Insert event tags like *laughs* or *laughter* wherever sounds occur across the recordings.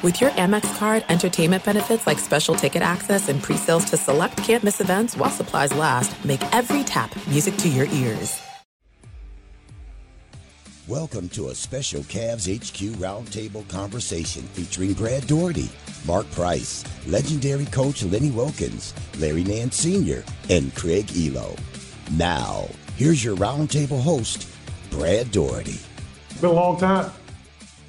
With your Amex card, entertainment benefits like special ticket access and pre-sales to select campus events while supplies last, make every tap music to your ears. Welcome to a special Cavs HQ roundtable conversation featuring Brad Daugherty, Mark Price, legendary coach Lenny Wilkens, Larry Nance Sr., and Craig Ehlo. Now, here's your roundtable host, Brad Daugherty. It's been a long time.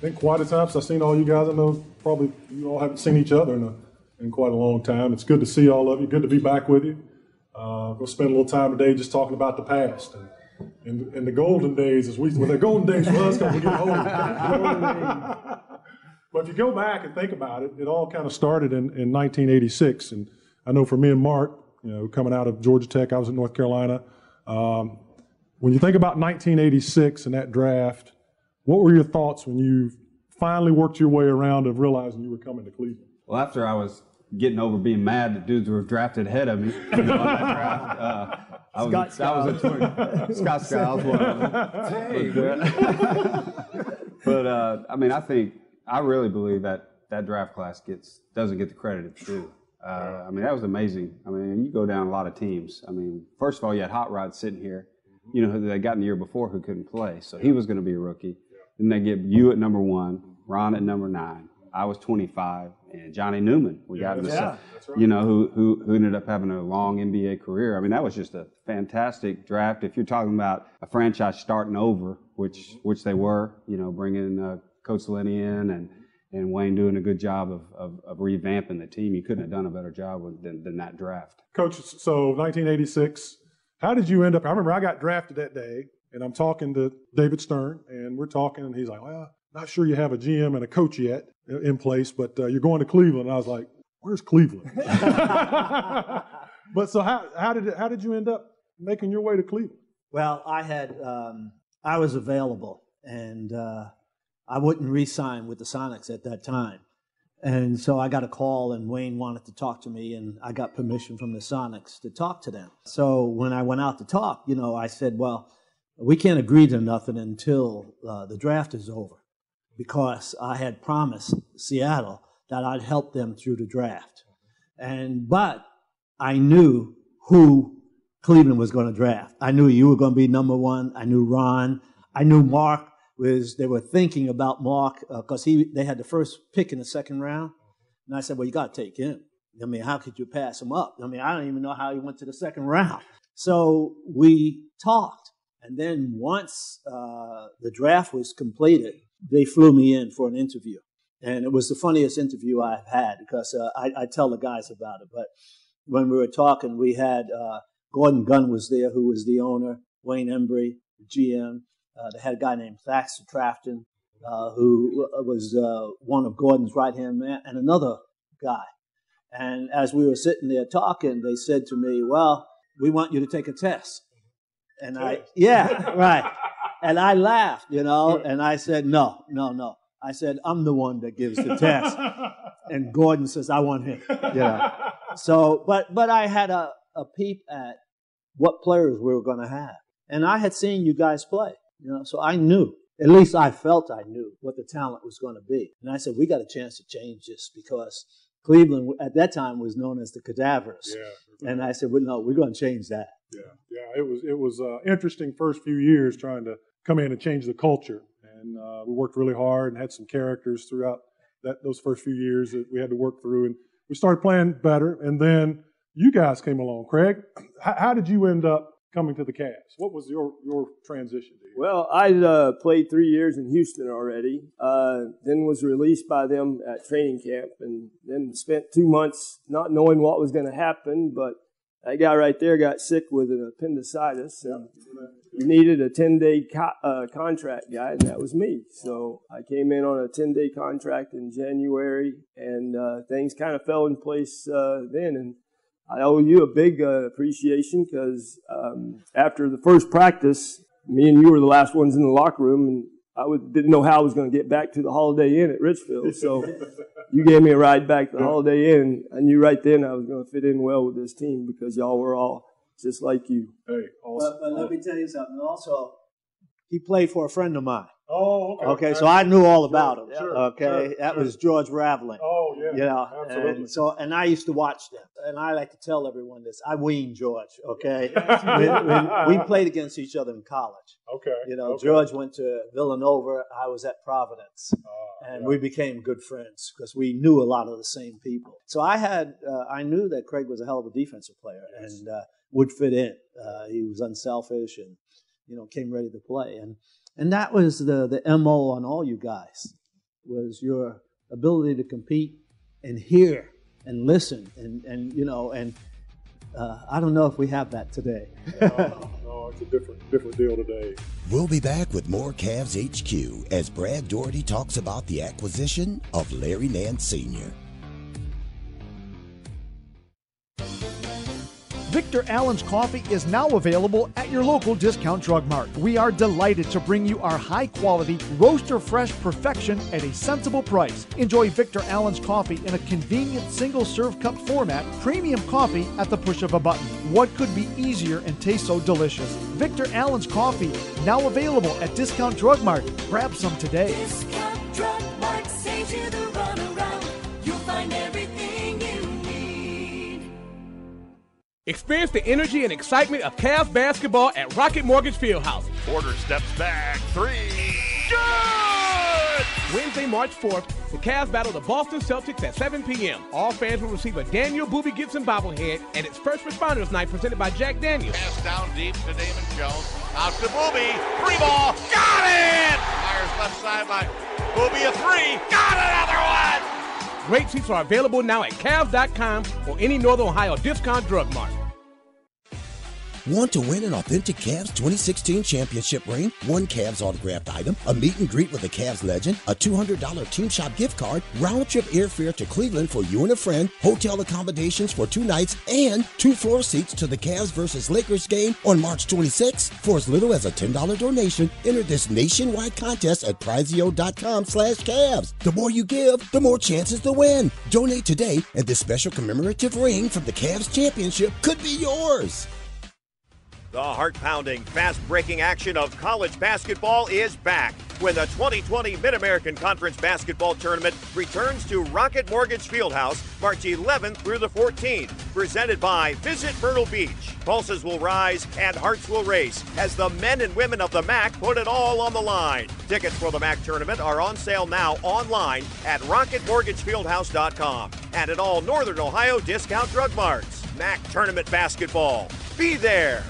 Been quite a time since I've seen all you guys. I know probably you all haven't seen each other in, a, in quite a long time. It's good to see all of you. Good to be back with you. Uh, we'll spend a little time today just talking about the past. And, in, in the golden days, as we well, the golden days for us because we get older. but if you go back and think about it, it all kind of started in, in 1986. And I know for me and Mark, you know, coming out of Georgia Tech, I was in North Carolina. Um, when you think about 1986 and that draft, what were your thoughts when you finally worked your way around of realizing you were coming to Cleveland? Well, after I was getting over being mad that dudes were drafted ahead of me you *laughs* know, on that draft, uh, I was, Scott That was a 20, Scott Skiles, one of them. *laughs* but uh, I mean, I think I really believe that that draft class gets doesn't get the credit it's due. Uh, I mean, that was amazing. I mean, you go down a lot of teams. I mean, first of all, you had Hot Rod sitting here, you know, who they got in the year before who couldn't play, so he was going to be a rookie. Then they get you at number one, Ron at number nine. I was 25, and Johnny Newman. We got in the, Yeah. you know, who, who who ended up having a long NBA career. I mean, that was just a fantastic draft. If you're talking about a franchise starting over, which which they were, you know, bringing uh, Coach Lenny in and and Wayne doing a good job of, of, of revamping the team, you couldn't have done a better job with, than, than that draft. Coach, so 1986, how did you end up? I remember I got drafted that day, and I'm talking to David Stern, and we're talking, and he's like, well, not sure you have a GM and a coach yet in place, but uh, you're going to Cleveland. And I was like, where's Cleveland? *laughs* *laughs* but so how, how did it, how did you end up making your way to Cleveland? Well, I had um, I was available, and uh, I wouldn't re-sign with the Sonics at that time, and so I got a call, and Wayne wanted to talk to me, and I got permission from the Sonics to talk to them. So when I went out to talk, you know, I said, well, we can't agree to nothing until uh, the draft is over, because I had promised Seattle that I'd help them through the draft, and but I knew who Cleveland was going to draft. I knew you were going to be number one. I knew Ron. I knew Mark was. They were thinking about Mark because he they had the first pick in the second round, and I said, "Well, you got to take him. I mean, how could you pass him up? I mean, I don't even know how he went to the second round." So we talked, and then once uh, the draft was completed, they flew me in for an interview, and it was the funniest interview I've had because uh, I, I tell the guys about it, but when we were talking, we had uh, Gordon Gund was there, who was the owner, Wayne Embry, the GM. Uh, they had a guy named Thaxter Trafton, uh, who was uh, one of Gordon's right hand man, and another guy. And as we were sitting there talking, they said to me, Well, we want you to take a test. And I, yeah, *laughs* right. And I laughed, you know, and I said, No, no, no. I said, I'm the one that gives the test. *laughs* And Gordon says, I want him. Yeah. *laughs* So, but but I had a, a peep at what players we were going to have, and I had seen you guys play, you know, so I knew. At least I felt I knew what the talent was going to be, and I said we got a chance to change this because Cleveland at that time was known as the Cadavers, Yeah. and I said, well, no, we're going to change that. Yeah, yeah, it was it was uh, interesting first few years trying to come in and change the culture, and uh, we worked really hard and had some characters throughout that those first few years that we had to work through, and we started playing better, and then you guys came along. Craig, how, how did you end up coming to the Cavs? What was your your transition? To? Well, I uh, played three years in Houston already. Uh, then was released by them at training camp, and then spent two months not knowing what was going to happen. But that guy right there got sick with an appendicitis, and needed a ten day co- uh, contract guy, and that was me. So I came in on a ten day contract in January, and uh, things kind of fell in place uh, then. And I owe you a big uh, appreciation because um, after the first practice, me and you were the last ones in the locker room, and I would, didn't know how I was going to get back to the Holiday Inn at Richfield. So *laughs* you gave me a ride back to the Holiday Inn. I knew right then I was going to fit in well with this team because y'all were all just like you. Hey, awesome. But, but let me tell you something. Also, he played for a friend of mine. Oh, okay. Okay, so I knew all about Sure, him. sure, okay, sure, that was George Raveling. Oh, yeah. you know, absolutely. and so and I used to watch them, and I like to tell everyone this: I weaned George. Okay, *laughs* when, when we played against each other in college. okay. You know, okay. George went to Villanova. I was at Providence, Ah, and yeah. we became good friends because we knew a lot of the same people. So I had, uh, I knew that Craig was a hell of a defensive player and uh, would fit in. Uh, he was unselfish and you know came ready to play, and and that was the the mo on all you guys was your ability to compete and hear and listen and and you know and uh, I don't know if we have that today. no, no, it's a different different deal today. We'll be back with more Cavs HQ as Brad Daugherty talks about the acquisition of Larry Nance Sr. Victor Allen's Coffee is now available at your local discount drug mart. We are delighted to bring you our high quality, roaster fresh perfection at a sensible price. Enjoy Victor Allen's Coffee in a convenient single serve cup format, premium coffee at the push of a button. What could be easier and taste so delicious? Victor Allen's Coffee, now available at Discount Drug Mart. Grab some today. Discount Drug Mart Experience the energy and excitement of Cavs basketball at Rocket Mortgage Fieldhouse. Porter steps back. Three. Good! Wednesday, March 4th, the Cavs battle the Boston Celtics at 7 p.m. All fans will receive a Daniel Boobie Gibson bobblehead, and it's First Responders Night presented by Jack Daniels. Pass down deep to Damon Jones. Out to Boobie. Three ball. Got it! Myers left sideline. Boobie a three. Got another one! Great seats are available now at Cavs.com or any Northern Ohio discount drug mart. Want to win an authentic Cavs 2016 championship ring? One Cavs autographed item, a meet and greet with a Cavs legend, a $200 Team Shop gift card, round trip airfare to Cleveland for you and a friend, hotel accommodations for two nights, and two floor seats to the Cavs versus Lakers game on March 26th. For as little as a $10 donation, enter this nationwide contest at prizeo.com slash Cavs. The more you give, the more chances to win. Donate today, and this special commemorative ring from the Cavs championship could be yours. The heart pounding, fast breaking action of college basketball is back when the 2020 Mid American Conference Basketball Tournament returns to Rocket Mortgage Fieldhouse March 11th through the 14th. Presented by Visit Myrtle Beach. Pulses will rise and hearts will race as the men and women of the MAC put it all on the line. Tickets for the MAC tournament are on sale now online at rocketmortgagefieldhouse.com and at all Northern Ohio discount drug marts. MAC Tournament Basketball. Be there.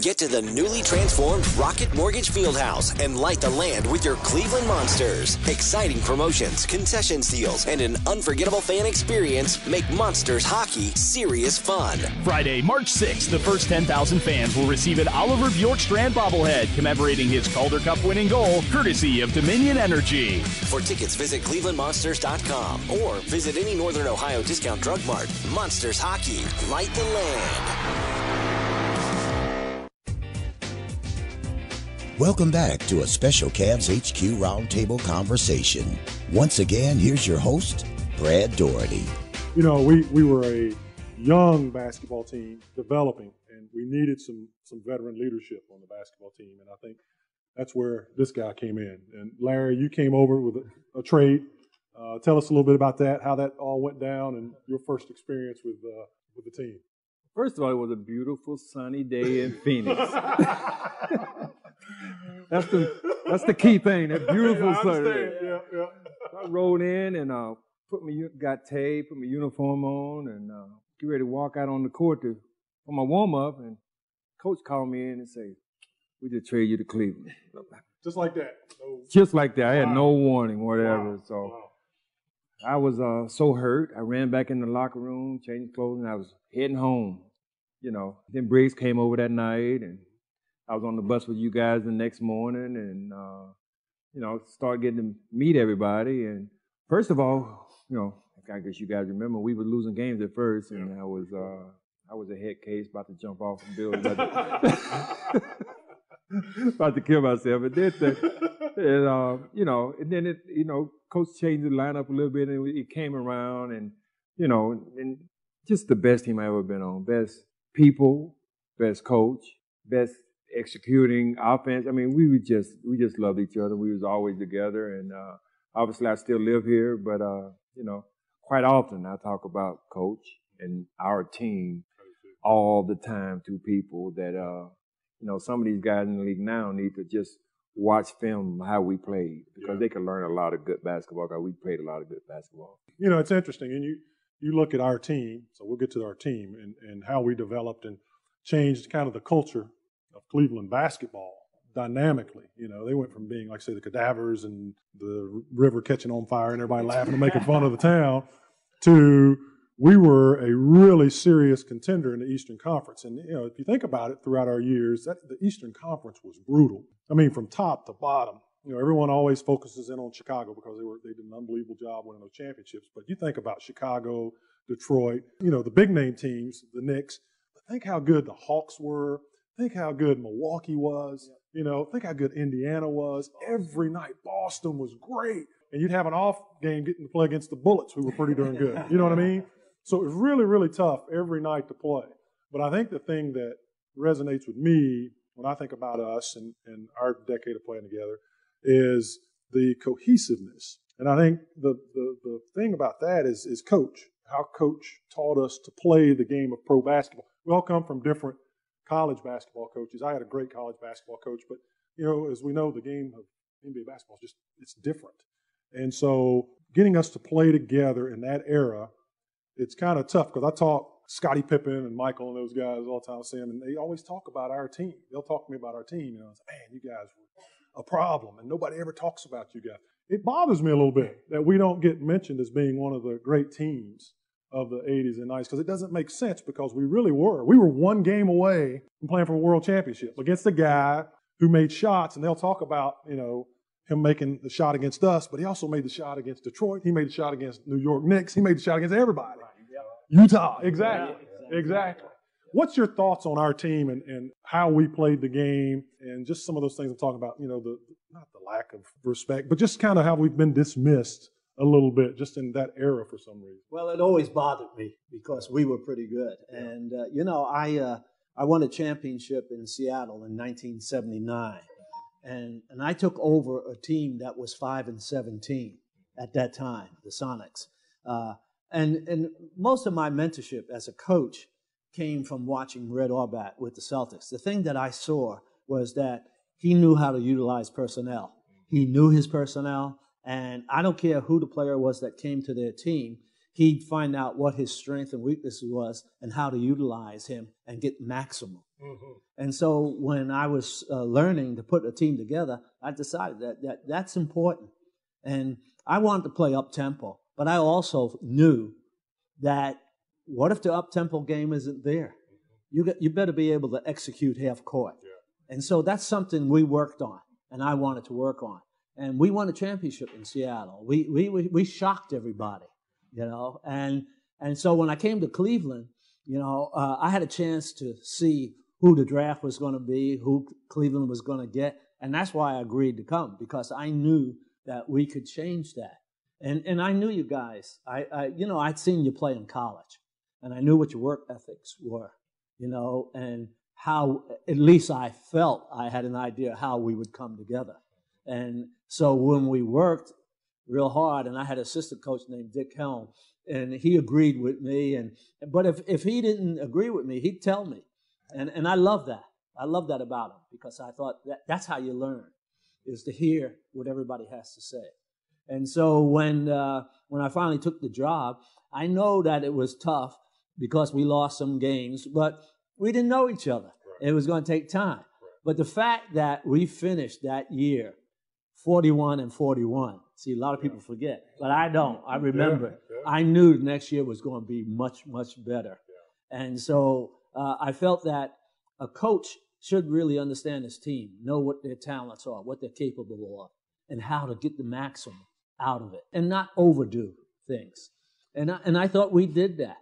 Get to the newly transformed Rocket Mortgage Fieldhouse and light the land with your Cleveland Monsters. Exciting promotions, concession deals, and an unforgettable fan experience make Monsters hockey serious fun. Friday, March 6th, the first 10,000 fans will receive an Oliver Bjorkstrand bobblehead commemorating his Calder Cup winning goal, courtesy of Dominion Energy. For tickets, visit clevelandmonsters.com or visit any Northern Ohio discount drug mart. Monsters Hockey, light the land. Welcome back to a special Cavs HQ Roundtable conversation. Once again, here's your host, Brad Daugherty. You know, we, we were a young basketball team developing, and we needed some some veteran leadership on the basketball team, and I think that's where this guy came in. And Larry, you came over with a, a trade. Uh, tell us a little bit about that, how that all went down, and your first experience with uh, with the team. First of all, it was a beautiful sunny day in Phoenix. *laughs* that's the that's the key thing. That beautiful *laughs* Yeah, I sunny. Yeah, yeah. So I rolled in and uh, put my u- got tape, put my uniform on, and uh, get ready to walk out on the court to for my warm up. And coach called me in and say, "We just trade you to Cleveland." Just like that. No- Just like that. I had Wow. no warning, whatever. Wow. So Wow. I was uh, so hurt. I ran back in the locker room, changed clothes, and I was heading home. You know, then Briggs came over that night, and I was on the bus with you guys the next morning, and uh, you know, started getting to meet everybody. And first of all, you know, I guess you guys remember we were losing games at first, and I was uh, I was a head case about to jump off the building, about to, about to kill myself. And then, the, and uh, you know, and then it, you know, coach changed the lineup a little bit, and it came around, and you know, and just the best team I ever been on, best people, best coach, best executing offense. I mean, we would just we just loved each other. We was always together, and uh, obviously I still live here, but uh, you know, quite often I talk about coach and our team all the time to people that uh, you know some of these guys in the league now need to just watch film how we played because Yeah. they can learn a lot of good basketball because we played a lot of good basketball. you know, it's interesting. And you, you look at our team, so we'll get to our team and, and how we developed and changed kind of the culture of Cleveland basketball dynamically. You know, they went from being, like, say, the cadavers and the river catching on fire and everybody laughing and making fun of the town to we were a really serious contender in the Eastern Conference. And, you know, if you think about it throughout our years, that, the Eastern Conference was brutal. I mean, from top to bottom. You know, everyone always focuses in on Chicago because they were they did an unbelievable job winning those championships. But you think about Chicago, Detroit, you know, the big name teams, the Knicks. But think how good the Hawks were. Think how good Milwaukee was. You know, think how good Indiana was. Every night, Boston was great. And you'd have an off game getting to play against the Bullets, who were pretty darn good. *laughs* You know what I mean? So it was really, really tough every night to play. But I think the thing that resonates with me when I think about us and, and our decade of playing together is the cohesiveness. And I think the, the, the thing about that is, is coach, how coach taught us to play the game of pro basketball. We all come from different college basketball coaches. I had a great college basketball coach, but you know, as we know, the game of NBA basketball is just it's different. And so getting us to play together in that era, it's kind of tough because I talk Scottie Pippen and Michael and those guys all the time, Sam, and they always talk about our team. They'll talk to me about our team. You know, it's, man, you guys were a problem, and nobody ever talks about you guys. It bothers me a little bit that we don't get mentioned as being one of the great teams of the 80s and 90s because it doesn't make sense because we really were. We were one game away from playing for a world championship against a guy who made shots, and they'll talk about, you know, him making the shot against us, but he also made the shot against Detroit. He made the shot against New York Knicks. He made the shot against everybody. Utah, exactly, exactly. What's your thoughts on our team and, and how we played the game and just some of those things I'm talking about, you know, the not the lack of respect, but just kind of how we've been dismissed a little bit just in that era for some reason. Well, it always bothered me because we were pretty good, and uh, you know, I uh, I won a championship in Seattle in 1979, and and I took over a team that was five and 17 at that time, the Sonics, uh, and and most of my mentorship as a coach came from watching Red Auerbach with the Celtics. The thing that I saw was that he knew how to utilize personnel. He knew his personnel, and I don't care who the player was that came to their team. He'd find out what his strength and weaknesses was and how to utilize him and get maximum. And so when I was uh, learning to put a team together, I decided that, that that's important. And I wanted to play up tempo, but I also knew that what if the up tempo game isn't there? You, get, you better be able to execute half court. And so that's something we worked on, and I wanted to work on. And we won a championship in Seattle. We, we, we, shocked everybody, you know. And, and so when I came to Cleveland, you know, uh, I had a chance to see who the draft was going to be, who Cleveland was going to get. And that's why I agreed to come, because I knew that we could change that. And, and I knew you guys. I, I, you know, I'd seen you play in college, and I knew what your work ethics were, you know, and how, at least I felt I had an idea how we would come together. And so when we worked real hard, and I had a assistant coach named Dick Helm, and he agreed with me. And but if, if he didn't agree with me, he'd tell me. And and I love that. I love that about him because I thought that that's how you learn, is to hear what everybody has to say. And so when uh, when I finally took the job, I know that it was tough because we lost some games, but we didn't know each other. It was going to take time. But the fact that we finished that year 41 and 41. See, a lot of people forget, but I don't. I remember. I knew next year was going to be much, much better. And so uh, I felt that a coach should really understand his team, know what their talents are, what they're capable of, and how to get the maximum out of it, and not overdo things. And I, and I thought we did that.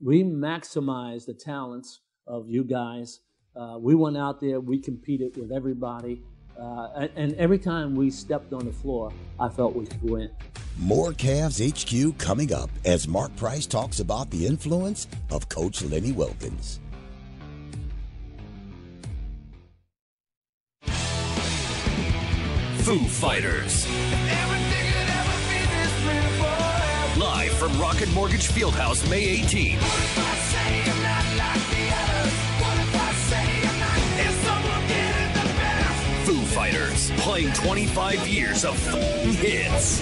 We maximized the talents of you guys. Uh, we went out there, we competed with everybody. Uh, and every time we stepped on the floor, I felt we could win. More Cavs HQ coming up as Mark Price talks about the influence of Coach Lenny Wilkens. Foo Fighters. Live from Rocket Mortgage Fieldhouse, May 18th. Fighters, playing 25 years of hits.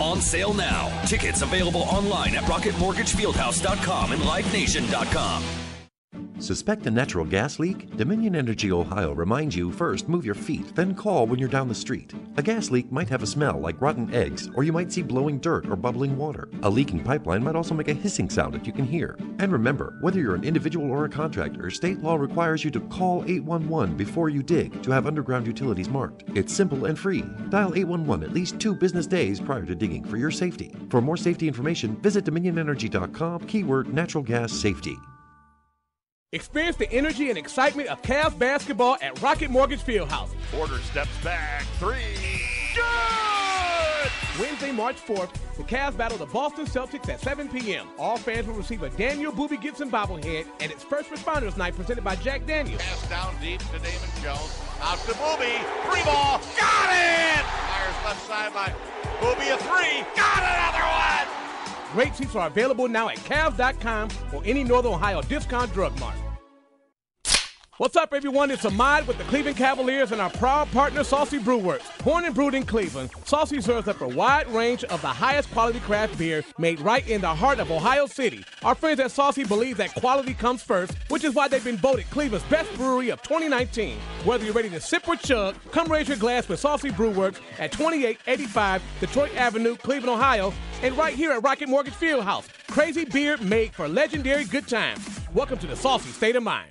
On sale now. Tickets available online at rocketmortgagefieldhouse.com and livenation.com. Suspect a natural gas leak? Dominion Energy Ohio reminds you first move your feet, then call when you're down the street. A gas leak might have a smell like rotten eggs, or you might see blowing dirt or bubbling water. A leaking pipeline might also make a hissing sound that you can hear. And remember, whether you're an individual or a contractor, state law requires you to call 811 before you dig to have underground utilities marked. It's simple and free. Dial 811 at least two business days prior to digging for your safety. For more safety information, visit dominionenergy.com, keyword natural gas safety. Experience the energy and excitement of Cavs basketball at Rocket Mortgage Fieldhouse. Porter steps back. Three. Good! Wednesday, March 4th, the Cavs battle the Boston Celtics at 7 p.m. All fans will receive a Daniel Boobie Gibson bobblehead, and it's First Responders Night presented by Jack Daniels. Pass down deep to Damon Jones. Out to Boobie. Three ball. Got it! Myers left sideline. Boobie a three. Got another one! Great seats are available now at Cavs.com or any Northern Ohio discount drug mart. What's up, everyone? It's Ahmad with the Cleveland Cavaliers and our proud partner, Saucy Brewworks. Born and brewed in Cleveland, Saucy serves up a wide range of the highest quality craft beer made right in the heart of Ohio City. Our friends at Saucy believe that quality comes first, which is why they've been voted Cleveland's best brewery of 2019. Whether you're ready to sip or chug, come raise your glass with Saucy Brewworks at 2885 Detroit Avenue, Cleveland, Ohio, and right here at Rocket Mortgage Fieldhouse. Crazy beer made for legendary good times. Welcome to the Saucy State of Mind.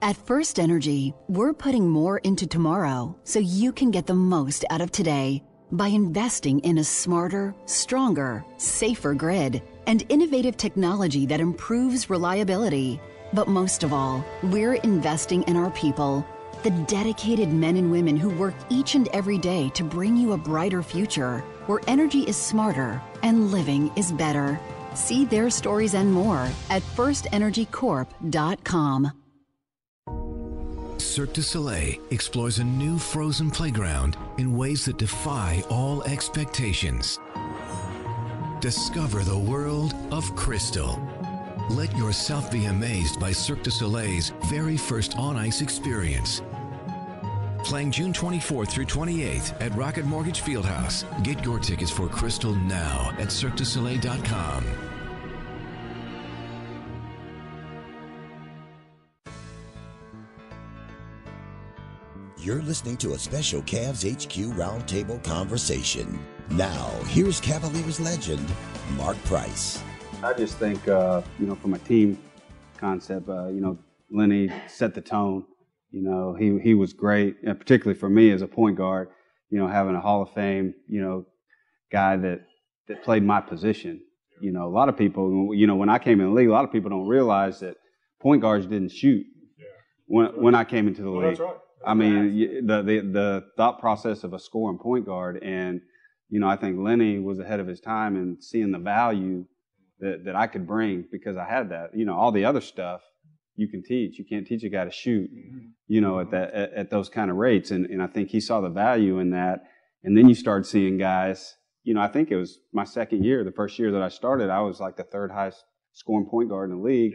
At First Energy, we're putting more into tomorrow so you can get the most out of today by investing in a smarter, stronger, safer grid and innovative technology that improves reliability. But most of all, we're investing in our people, the dedicated men and women who work each and every day to bring you a brighter future where energy is smarter and living is better. See their stories and more at firstenergycorp.com. Cirque du Soleil explores a new frozen playground in ways that defy all expectations. Discover the world of crystal. Let yourself be amazed by Cirque du Soleil's very first on ice experience. Playing June 24th through 28th at Rocket Mortgage Fieldhouse. Get your tickets for Crystal now at CirqueDuSoleil.com. You're listening to a special Cavs HQ Roundtable conversation. Now, here's Cavaliers legend, Mark Price. I just think, uh, you know, from a team concept, uh, you know, Lenny set the tone. You know, he he was great, and particularly for me as a point guard. You know, having a Hall of Fame, you know, guy that that played my position. You know, a lot of people, you know, when I came in the league, a lot of people don't realize that point guards didn't shoot yeah. when when I came into the Well, league. that's right. I mean, the, the the thought process of a scoring point guard, and you know, I think Lenny was ahead of his time in seeing the value that that I could bring because I had that. You know, all the other stuff you can teach. You can't teach a guy to shoot. Mm-hmm. You know, at that at, at those kind of rates, and and I think he saw the value in that. And then you start seeing guys. You know, I think it was my second year. The first year that I started, I was like the third highest scoring point guard in the league,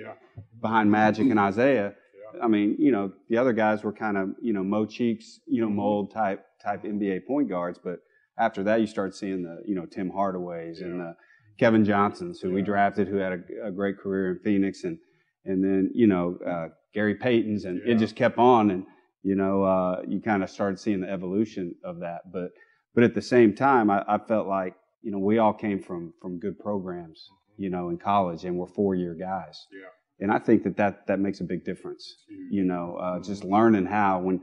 behind Magic and Isiah. I mean, you know, the other guys were kind of, you know, Mo Cheeks, you know, mold type type NBA point guards. But after that, you start seeing the, you know, Tim Hardaways and the Kevin Johnsons, who we drafted, who had a, a great career in Phoenix, and and then you know uh, Gary Payton's, and it just kept on, and you know, uh, you kind of started seeing the evolution of that. But but at the same time, I, I felt like you know we all came from from good programs, you know, in college, and we're four year guys. Yeah. And I think that that, that makes a big difference. You know, uh, just learning how when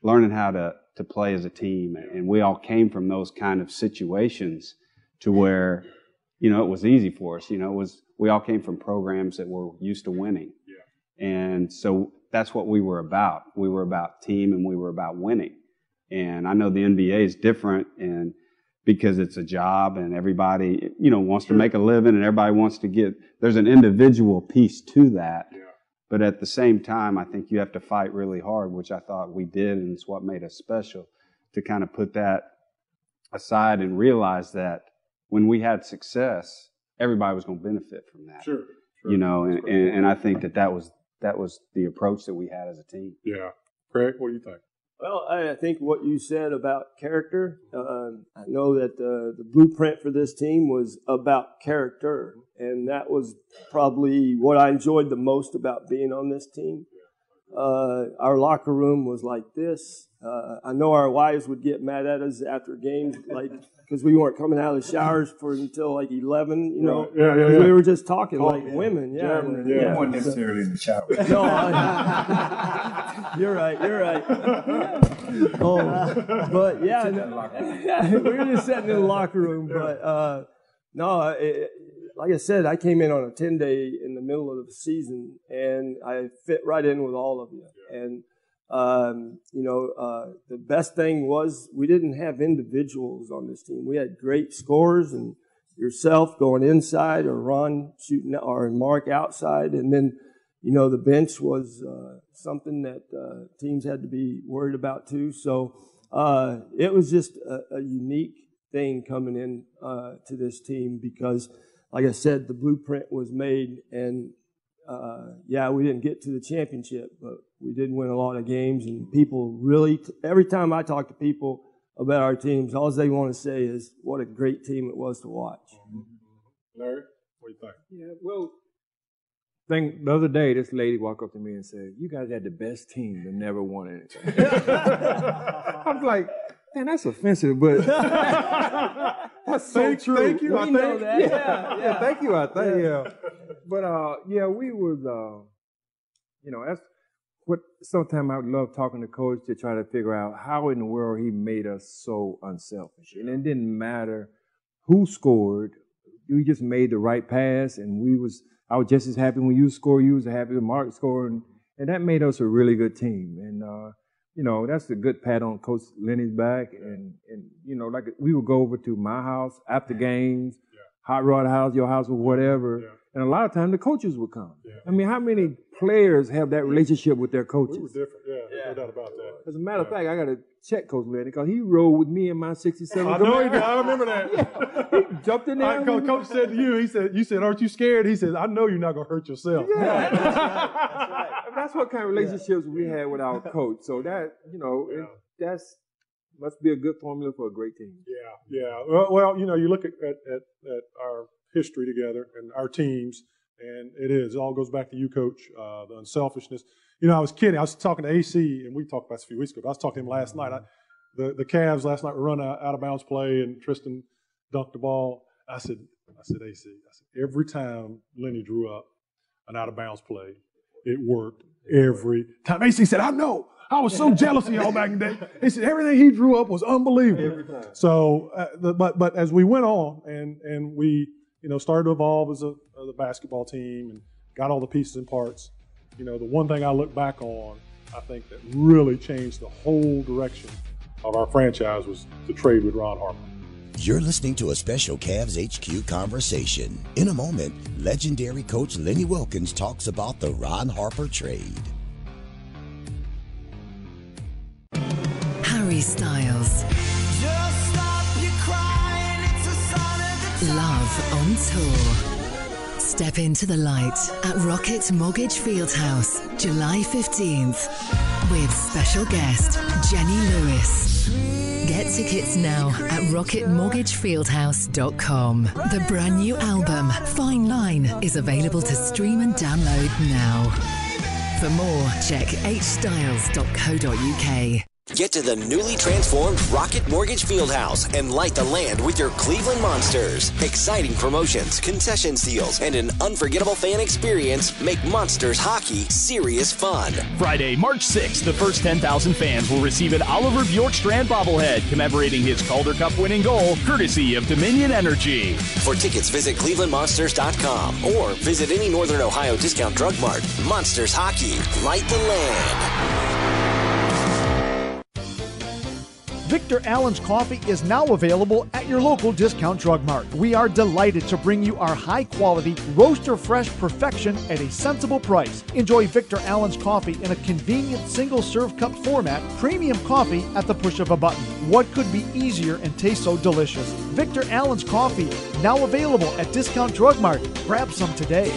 learning how to to play as a team, and we all came from those kind of situations to where you know it was easy for us. You know, it was we all came from programs that were used to winning, and so that's what we were about. We were about team, and we were about winning. And I know the NBA is different, and because it's a job and everybody, you know, wants to make a living and everybody wants to get, there's an individual piece to that. But at the same time, I think you have to fight really hard, which I thought we did, and it's what made us special to kind of put that aside and realize that when we had success, everybody was going to benefit from that. Sure. You know, and, and, and I think that that was that was the approach that we had as a team. Yeah. Craig, what do you think? Well, I think what you said about character, um, I know that uh, the blueprint for this team was about character, and that was probably what I enjoyed the most about being on this team. Uh, our locker room was like this. Uh, I know our wives would get mad at us after games, like *laughs* because we weren't coming out of the showers for until like eleven. You know, Right. Yeah, yeah, 'Cause yeah. we were just talking Oh, like yeah. women. Yeah, Jabbering, and- yeah. yeah. You weren't necessarily in the shower. *laughs* No, I, *laughs* you're right. You're right. *laughs* oh, but yeah, no, yeah, we were just sitting in the locker room. But uh, no, it, like I said, I came in on a ten day in the middle of the season, and I fit right in with all of you. And um, you know, uh, the best thing was we didn't have individuals on this team. We had great scorers and yourself going inside or Ron shooting or Mark outside, and then you know the bench was uh, something that uh, teams had to be worried about too. So uh, it was just a, a unique thing coming in uh, to this team because, like I said, the blueprint was made, and uh, yeah, we didn't get to the championship, but we did win a lot of games, and people really. every time I talk to people about our teams, all they want to say is what a great team it was to watch. Larry, what do you think? Yeah, well, think the other day, this lady walked up to me and said, "You guys had the best team that never won anything." *laughs* *laughs* I was like, "Man, that's offensive," but *laughs* that's so Thank- true. thank you, I think. know that. Yeah, Yeah, yeah, thank you. I think. Yeah. Yeah, but uh, yeah, we was, uh, you know, that's what. Sometimes I love talking to coach to try to figure out how in the world he made us so unselfish, and it didn't matter who scored. We just made the right pass, and we was. I was just as happy when you scored. You was happy when Mark scored, and, and that made us a really good team. And uh, you know, that's a good pat on Coach Lenny's back. And and you know, like we would go over to my house after games, Hot Rod House, your house, or whatever. And a lot of times the coaches would come. I mean, how many players have that relationship with their coaches? We were different. Yeah, no doubt about that. As a matter of fact, I got to check Coach Lenny because he rode with me in my '67. I know he did. I remember that. *laughs* he jumped in there. I, coach, coach said to you, he said, you said, aren't you scared? He said, I know you're not going to hurt yourself. Yeah. *laughs* That's what kind of relationships we had with our *laughs* coach. So that you know, it, that's must be a good formula for a great team. Yeah, yeah. Well, well you know, you look at, at, at, at our history together and our teams, and it is. It all goes back to you, coach, uh, the unselfishness. You know, I was kidding. I was talking to AC, and we talked about this a few weeks ago, but I was talking to him last night. I, the, the Cavs last night were running out, out of bounds play, and Tristan dunked the ball. I said, I said, AC, I said, every time Lenny drew up an out of bounds play, it worked every time. AC said, I know. I was so jealous of y'all back in the day. He said everything he drew up was unbelievable. So, uh, the, but but as we went on and and we you know started to evolve as a, as a basketball team and got all the pieces and parts, you know the one thing I look back on, I think that really changed the whole direction of our franchise was the trade with Ron Harper. You're listening to a special Cavs HQ conversation. In a moment, legendary coach Lenny Wilkens talks about the Ron Harper trade. Harry Styles. Love on tour. Step into the light at Rocket Mortgage Fieldhouse, July 15th, with special guest Jenny Lewis. Get tickets now at rocketmortgagefieldhouse.com. The brand new album, Fine Line, is available to stream and download now. For more, check hstyles.co.uk. Get to the newly transformed Rocket Mortgage Fieldhouse and light the land with your Cleveland Monsters. Exciting promotions, concession deals, and an unforgettable fan experience make Monsters hockey serious fun. Friday, March 6th, the first 10,000 fans will receive an Oliver Bjorkstrand bobblehead commemorating his Calder Cup winning goal, courtesy of Dominion Energy. For tickets, visit clevelandmonsters.com or visit any Northern Ohio discount drug mart. Monsters Hockey, light the land. Victor Allen's Coffee is now available at your local discount drug mart. We are delighted to bring you our high quality, roaster fresh perfection at a sensible price. Enjoy Victor Allen's Coffee in a convenient single serve cup format, premium coffee at the push of a button. What could be easier and taste so delicious? Victor Allen's Coffee, now available at Discount Drug Mart. Grab some today.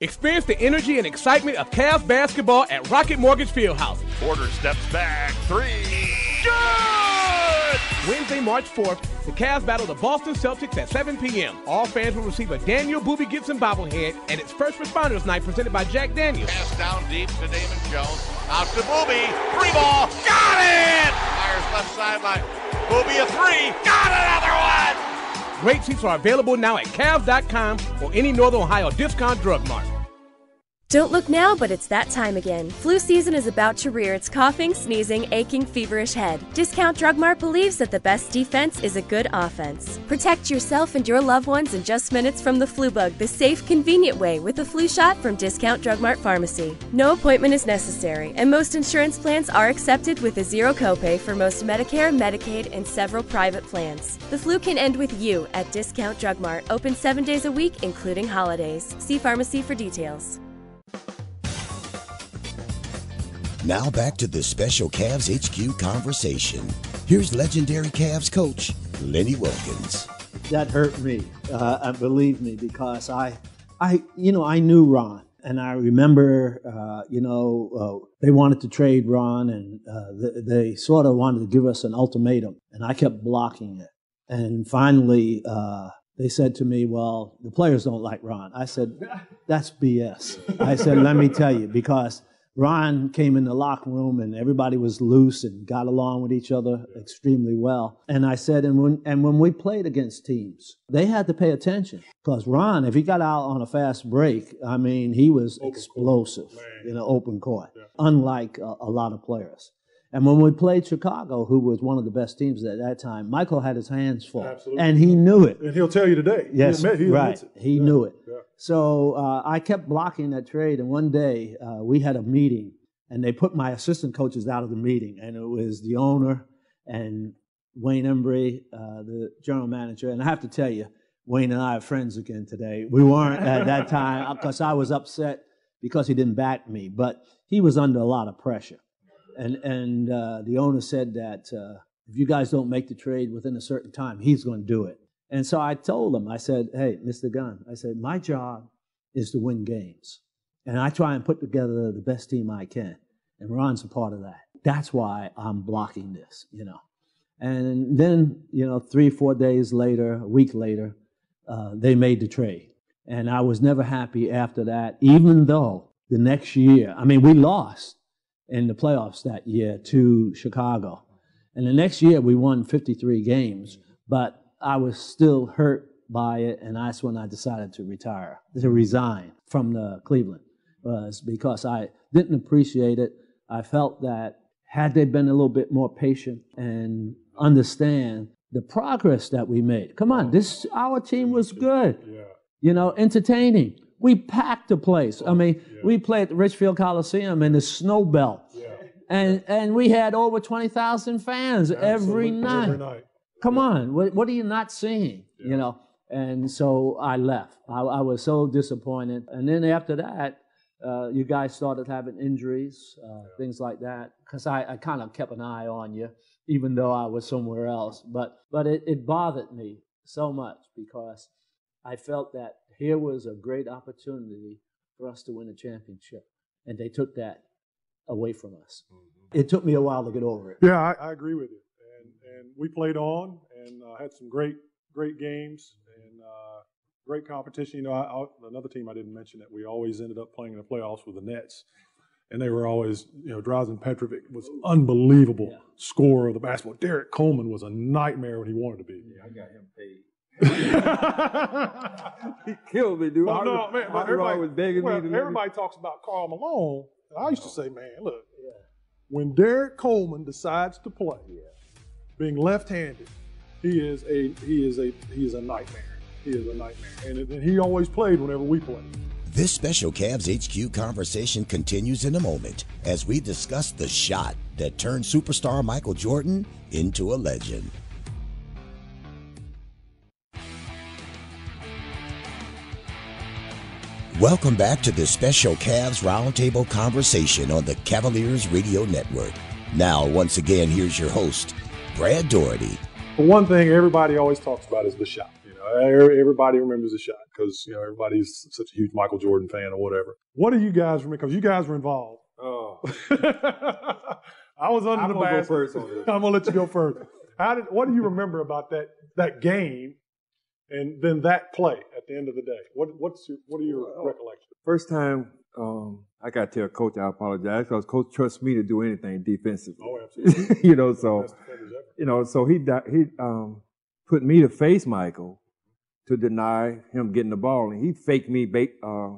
Experience the energy and excitement of Cavs basketball at Rocket Mortgage Fieldhouse. Porter steps back. Three. Good! Wednesday, March 4th, the Cavs battle the Boston Celtics at 7 p.m. All fans will receive a Daniel Boobie Gibson bobblehead, and it's First Responders Night presented by Jack Daniels. Pass down deep to Damon Jones. Out to Boobie. Three ball. Got it! Myers left sideline. Boobie a three. Got another one! Great seats are available now at Cavs.com or any Northern Ohio discount drug mart. Don't look now, but it's that time again. Flu season is about to rear its coughing, sneezing, aching, feverish head. Discount Drug Mart believes that the best defense is a good offense. Protect yourself and your loved ones in just minutes from the flu bug the safe, convenient way with a flu shot from Discount Drug Mart Pharmacy. No appointment is necessary, and most insurance plans are accepted with a zero copay for most Medicare, Medicaid, and several private plans. The flu can end with you at Discount Drug Mart, open seven days a week, including holidays. See pharmacy for details. Now back to the special Cavs HQ conversation. Here's legendary Cavs coach Lenny Wilkens. that hurt me. Uh, believe me, because I, I, you know, I knew Ron, and I remember, uh, you know, uh, they wanted to trade Ron, and uh, th- they sort of wanted to give us an ultimatum, and I kept blocking it. And finally, uh, they said to me, "Well, the players don't like Ron." I said, "That's BS." I said, "Let me tell you, because." Ron came in the locker room and everybody was loose and got along with each other extremely well. And I said, and when, and when we played against teams, they had to pay attention because Ron, if he got out on a fast break, I mean, he was explosive in an open court, unlike a, a lot of players. And when we played Chicago, who was one of the best teams at that time, Michael had his hands full, Absolutely. and he knew it. And he'll tell you today. He Yes, admit- he right. it. He knew it. Yeah. So uh, I kept blocking that trade, and one day uh, we had a meeting, and they put my assistant coaches out of the meeting, and it was the owner and Wayne Embry, uh, the general manager. And I have to tell you, Wayne and I are friends again today. We weren't at that time because I was upset because he didn't back me, but he was under a lot of pressure. And and uh, the owner said that uh, if you guys don't make the trade within a certain time, he's going to do it. And so I told him, I said, hey, Mr. Gund, I said, my job is to win games. And I try and put together the best team I can. And Ron's a part of that. That's why I'm blocking this, you know. And then, you know, three, four days later, a week later, uh, they made the trade. And I was never happy after that, even though the next year, I mean, we lost in the playoffs that year to Chicago. And the next year we won 53 games, but I was still hurt by it, and that's when I decided to retire, to resign from the Cleveland, was because I didn't appreciate it. I felt that had they been a little bit more patient and understand the progress that we made. Come on, this our team was good. You know, entertaining. We packed the place. I mean, we played at the Richfield Coliseum in the snow belt. And and we had over 20,000 fans every night. every night. Come on, what, what are you not seeing? You know, and so I left. I, I was so disappointed. And then after that, uh, you guys started having injuries, uh, things like that, because I, I kind of kept an eye on you, even though I was somewhere else. But but it, it bothered me so much because I felt that here was a great opportunity for us to win a championship, and they took that away from us. It took me a while to get over it. Yeah, I, I agree with you. And and we played on and uh, had some great great games and uh, great competition. You know, I, I, another team I didn't mention that we always ended up playing in the playoffs with the Nets, and they were always you know Drazen Petrovic was unbelievable scorer of the basketball. Derrick Coleman was a nightmare when he wanted to be. Yeah, I got him paid. He killed me, dude. Oh, no, man, but everybody, was begging well, me to everybody talks about Karl Malone. I used to say, man, look, yeah. when Derrick Coleman decides to play, being left-handed, he is a he is a he is a nightmare. He is a nightmare, and, and he always played whenever we played. This special Cavs HQ conversation continues in a moment as we discuss the shot that turned superstar Michael Jordan into a legend. Welcome back to this special Cavs Roundtable conversation on the Cavaliers Radio Network. Now, once again, here's your host, Brad Daugherty. The one thing everybody always talks about is the shot. You know, everybody remembers the shot because you know everybody's such a huge Michael Jordan fan or whatever. What do you guys remember? Because you guys were involved. Oh. *laughs* I was under I'm the gonna go basket. first on this. *laughs* I'm gonna let you go first. How did? What do you remember about that that game, and then that play at the end of the day? What what's your what are your recollections? First time um, I got to tell coach I apologize because coach trusts me to do anything defensively. Oh, absolutely. *laughs* you know, so Best defenders ever. you know, so he he um, put me to face Michael to deny him getting the ball, and he faked me bait uh,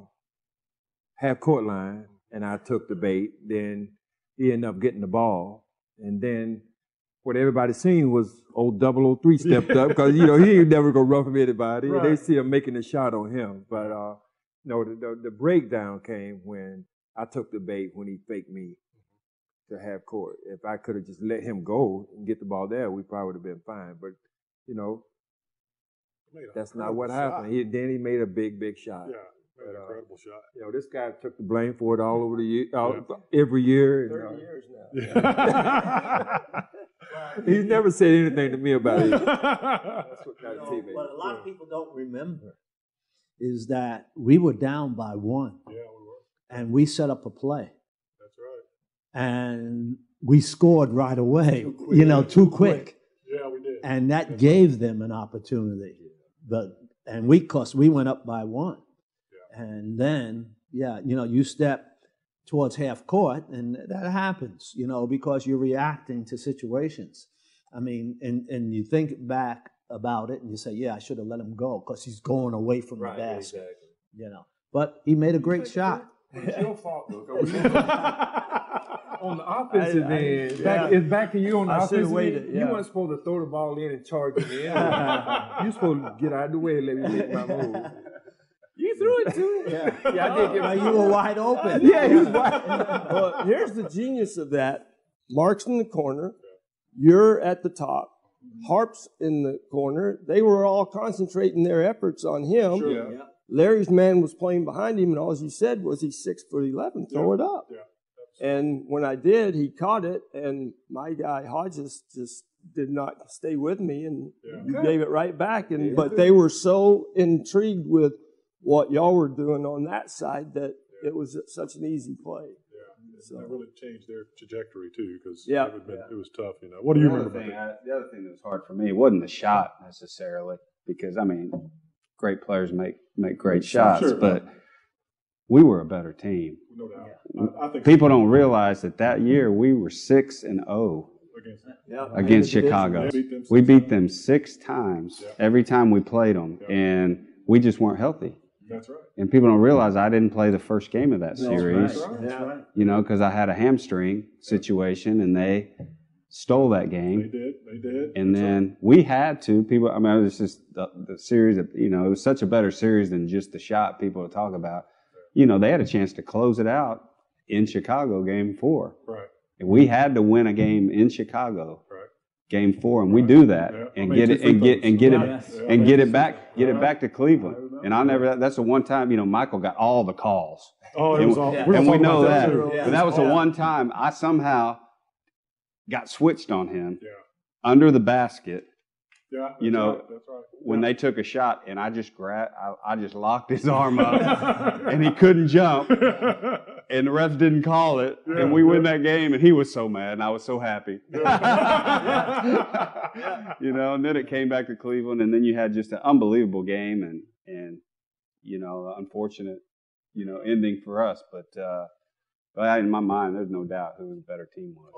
half court line, and I took the bait. Then he ended up getting the ball, and then what everybody seen was old 003 *laughs* stepped up because you know he ain't never gonna rough him anybody. and They see him making a shot on him, but uh, no, the, the the breakdown came when I took the bait when he faked me to half court. If I could have just let him go and get the ball there, we probably would have been fine. But you know, that's not what incredible happened. He, then he made a big, big shot. Yeah, made an incredible shot. You know, this guy took the blame for it all over the year, all, every year. and, Thirty uh, years now. *laughs* *laughs* He's never said anything to me about it. *laughs* That's what kind of know, teammate. what a lot of people don't remember is that we were down by one. Yeah, we were. And we set up a play. That's right. And we scored right away, you know, too quick. Yeah, we did. And that gave them an opportunity. But and we cause we went up by one. And then, yeah, you know, you step towards half court and that happens, you know, because you're reacting to situations. I mean, and, and you think back about it and you say, yeah, I should have let him go because he's going away from the basket. You know. But he made a great shot. It's your fault, though. *laughs* 'cause *laughs* on the offensive I- I- end, yeah. back, it's back to you on the I offensive waited, end. yeah. You weren't supposed to throw the ball in and charge it in. *laughs* you supposed to get out of the way and let me make my move. You threw it too. *laughs* Yeah, *laughs* yeah, I did get Now you were wide open. Yeah, he was wide. well, here's the genius of that. Mark's in the corner. You're at the top. Harp's in the corner. They were all concentrating their efforts on him. Sure. Yeah. Larry's man was playing behind him, and all he said was, "He's six foot eleven. Throw it up." Yeah. And when I did, he caught it, and my guy Hodges just did not stay with me, and you gave it right back. And but they were so intrigued with what y'all were doing on that side that it was such an easy play. Yeah, So that really changed their trajectory too, because Yeah. it, had been- it was tough. You know, what do you the remember? Other about thing, that? I, the other thing that was hard for me wasn't the shot necessarily, because I mean, great players make make great shots, Sure. but we were a better team. No doubt. I, I think People don't realize that that year we were six and zero against Yeah. against Chicago. beat We beat them six times every time we played them, and we just weren't healthy. That's right. And people don't realize I didn't play the first game of that That's series. right. That's Yeah. right. You know, because I had a hamstring situation, and they stole that game. They did. They did. And then we had to people. I mean, it was just the, the series. Of, you know, it was such a better series than just the shot people to talk about. You know, they had a chance to close it out in Chicago, Game Four. Right. And we had to win a game in Chicago, Right. Game Four, and we do that Yeah. and I made get it and get and get it Yes. Yeah, I and get it back, get it back to Cleveland. And I never, that's the one time. You know, Michael got all the calls. Oh, it and, was all- we and we know that. that too. But that was the one time I somehow got switched on him Yeah. under the basket. Yeah. You know, right, that's right. when they took a shot, and I just grabbed, I, I just locked his arm up, *laughs* and he couldn't jump, and the refs didn't call it, Yeah, and we win that game, and he was so mad, and I was so happy. *laughs* *laughs* you know, and then it came back to Cleveland, and then you had just an unbelievable game, and and you know, unfortunate, you know, ending for us, but. uh but in my mind, there's no doubt who the better team was.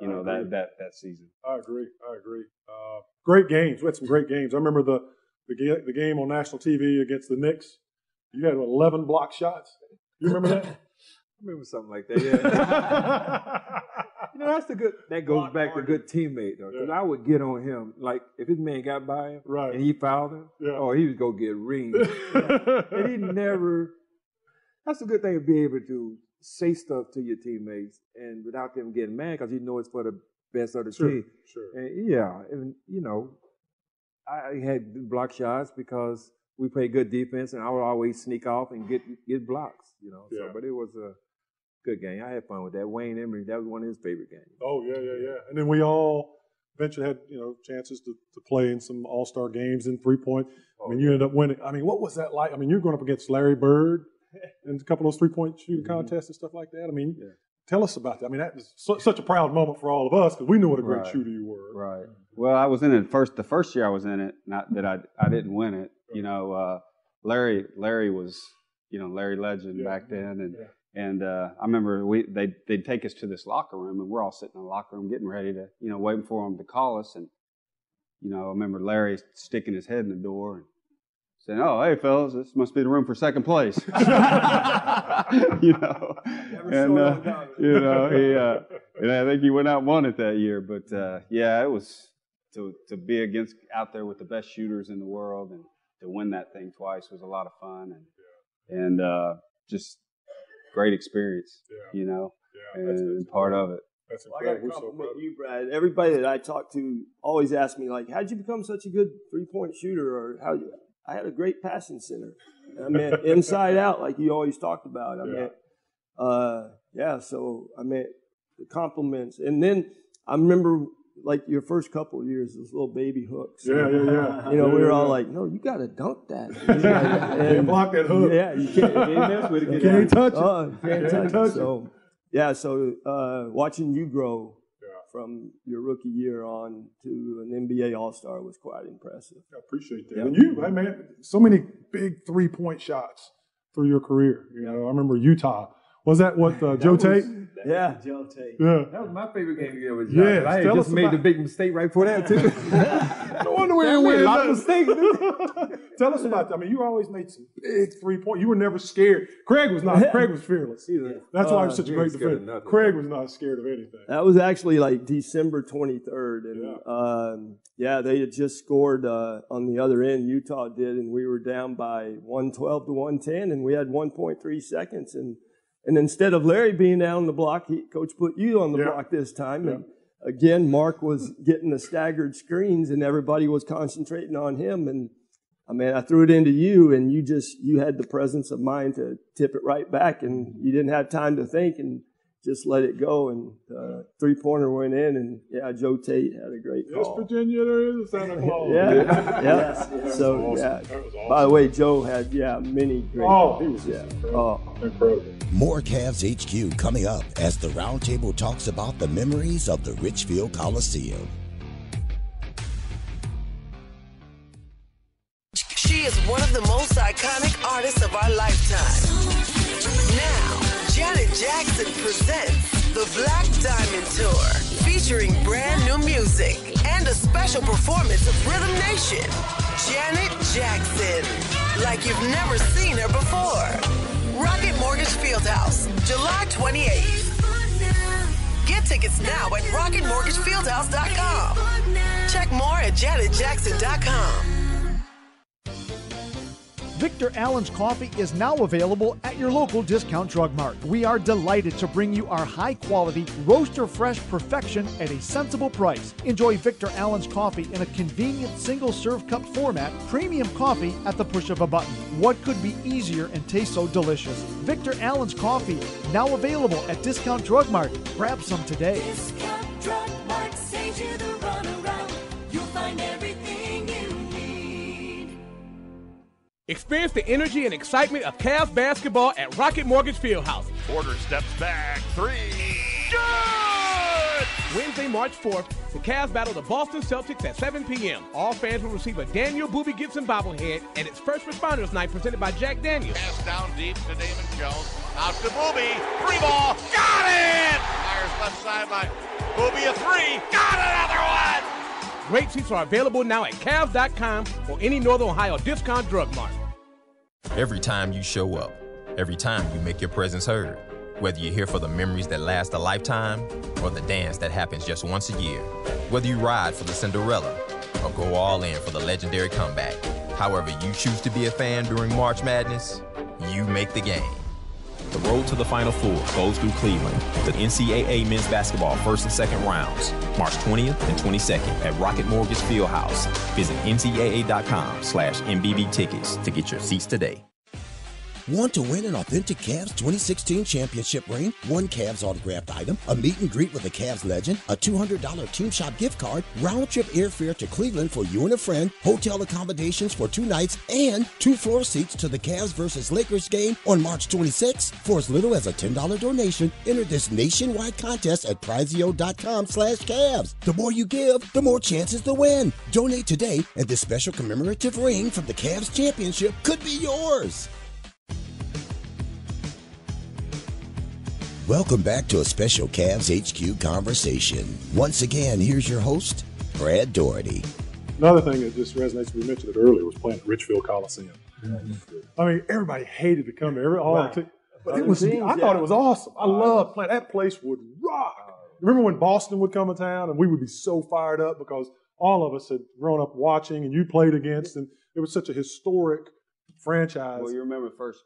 you know I that that that season. I agree. I agree. Uh, great games. We had some great games. I remember the the, ga- the game on national TV against the Knicks. You had 11 block shots. You remember that? *laughs* Remember something like that. Yeah. *laughs* you know, that's the good. That goes back to good teammate though, because I would get on him. Like if his man got by him, right, and he fouled him, Yeah. oh, he was gonna get ringed. *laughs* and he never that's a good thing to be able to say stuff to your teammates and without them getting mad because you know it's for the best of the Sure, team. sure. And yeah, and you know, I had block shots because we played good defense, and I would always sneak off and get get blocks. You know, Yeah. so but it was a good game. I had fun with that. Wayne Embry, that was one of his favorite games. Oh yeah, yeah, yeah. And then we all eventually had you know chances to, to play in some All Star games in three point. I mean, you ended up winning. I mean, what was that like? I mean, you're going up against Larry Bird and a couple of those three point shooting contests and stuff like that. I mean, tell us about that. I mean, that was su- such a proud moment for all of us because we knew what a great Right. shooter you were. Right. Well, I was in it first. The first year I was in it, not that I I didn't win it. You know, uh, Larry Larry was you know Larry Legend back then, and and uh, I remember we they'd, they'd take us to this locker room, and we're all sitting in the locker room getting ready to you know waiting for them to call us, and you know I remember Larry sticking his head in the door and saying, "Oh, hey fellas, this must be the room for second place." *laughs* *laughs* you know, and uh, you know he uh, and I think he went out and won it that year. But uh, yeah, it was to to be against out there with the best shooters in the world and to win that thing twice was a lot of fun. And and uh, just great experience. You know, and part of it. That's Well, I got to compliment you, Brad. Everybody that I talk to always asks me, like, how'd you become such a good three point shooter? Or how you, I had a great passing center. I mean, *laughs* inside out, like you always talked about. I Yeah. mean, uh, yeah, so I mean, the compliments. And then I remember, like, your first couple of years, those little baby hooks. Yeah, yeah, yeah. *laughs* You know, Yeah, we were all like, no, you got to dunk that. *laughs* Can't block that hook. Yeah, you can't, You can't mess with it, can't touch it. Oh, can't, Can't touch, touch it. it. So, yeah, so uh, watching you grow from your rookie year on to an NBA All Star was quite impressive. I appreciate that. Yeah. And you, hey man, so many big three point shots through your career. You know, I remember Utah. Was that what uh, Joe Tait? Yeah, Joe Tait. Yeah. That was my favorite game to was Yes, I had tell just us made the big mistake right before that too. *laughs* No wonder we Yeah, I didn't made win. a lot of mistakes. *laughs* Tell us about that. I mean, you always made some big three point. You were never scared. Craig was not. Craig was fearless. That's why he was such a great ain't scared of defender. Craig was not scared of anything. That was actually like December 23rd. And um, yeah, they had just scored uh, on the other end, Utah did, and we were down by 112 to 110, and we had 1.3 seconds. And, and instead of Larry being down on the block, he, coach put you on the Yeah. block this time. And again, Mark was getting the staggered screens, and everybody was concentrating on him. And I mean, I threw it into you, and you just you had the presence of mind to tip it right back, and you didn't have time to think, and just let it go. And uh, three pointer went in, and yeah, Joe Tait had a great Yes, call. Virginia, there is a Santa *laughs* Claus. Yeah, yeah. Yes, yes. So That was yeah. awesome. That was awesome. By the way, Joe had yeah many great. Oh, he was yeah. just Oh. incredible. More Cavs HQ coming up as the roundtable talks about the memories of the Richfield Coliseum. She is one of the most iconic artists of our lifetime. Jackson presents the Black Diamond Tour, featuring brand new music and a special performance of Rhythm Nation. Janet Jackson, like you've never seen her before. Rocket Mortgage Fieldhouse, July 28th. Get tickets now at rocketmortgagefieldhouse.com. Check more at janetjackson.com. Victor Allen's Coffee is now available at your local discount drug mart. We are delighted to bring you our high quality, roaster fresh perfection at a sensible price. Enjoy Victor Allen's Coffee in a convenient single serve cup format, premium coffee at the push of a button. What could be easier and taste so delicious? Victor Allen's Coffee, now available at Discount Drug Mart. Grab some today. Experience the energy and excitement of Cavs basketball at Rocket Mortgage Fieldhouse. Porter steps back. Three. Good! Wednesday, March 4th, the Cavs battle the Boston Celtics at 7 p.m. All fans will receive a Daniel Boobie Gibson bobblehead, and it's First Responders Night presented by Jack Daniels. Pass down deep to Damon Jones. Out to Boobie. Three ball. Got it! Myers left sideline. Boobie a three. Got one! Great seats are available now at Cavs.com or any Northern Ohio discount drug mart. Every time you show up, every time you make your presence heard, whether you're here for the memories that last a lifetime or the dance that happens just once a year, whether you ride for the Cinderella or go all in for the legendary comeback, however you choose to be a fan during March Madness, you make the game. The road to the Final Four goes through Cleveland. The NCAA men's basketball first and second rounds, March 20th and 22nd at Rocket Mortgage Fieldhouse. Visit ncaa.com slash MBB tickets to get your seats today. Want to win an authentic Cavs 2016 championship ring, one Cavs autographed item, a meet and greet with a Cavs legend, a $200 Team Shop gift card, round trip airfare to Cleveland for you and a friend, hotel accommodations for two nights, and two floor seats to the Cavs versus Lakers game on March 26th? For as little as a $10 donation, enter this nationwide contest at prizeo.com slash Cavs. The more you give, the more chances to win. Donate today, and this special commemorative ring from the Cavs championship could be yours. Welcome back to a special Cavs HQ conversation. Once again, here's your host, Brad Daugherty. Another thing that just resonates, we mentioned it earlier, was playing at Richfield Coliseum. Mm-hmm. I mean, everybody hated to come there. Every, all Right. the te- but it was. teams, I thought it was awesome. I uh, loved playing. That place would rock. Uh, remember when Boston would come to town and we would be so fired up because all of us had grown up watching and you played against, and it was such a historic franchise. Well, you remember the first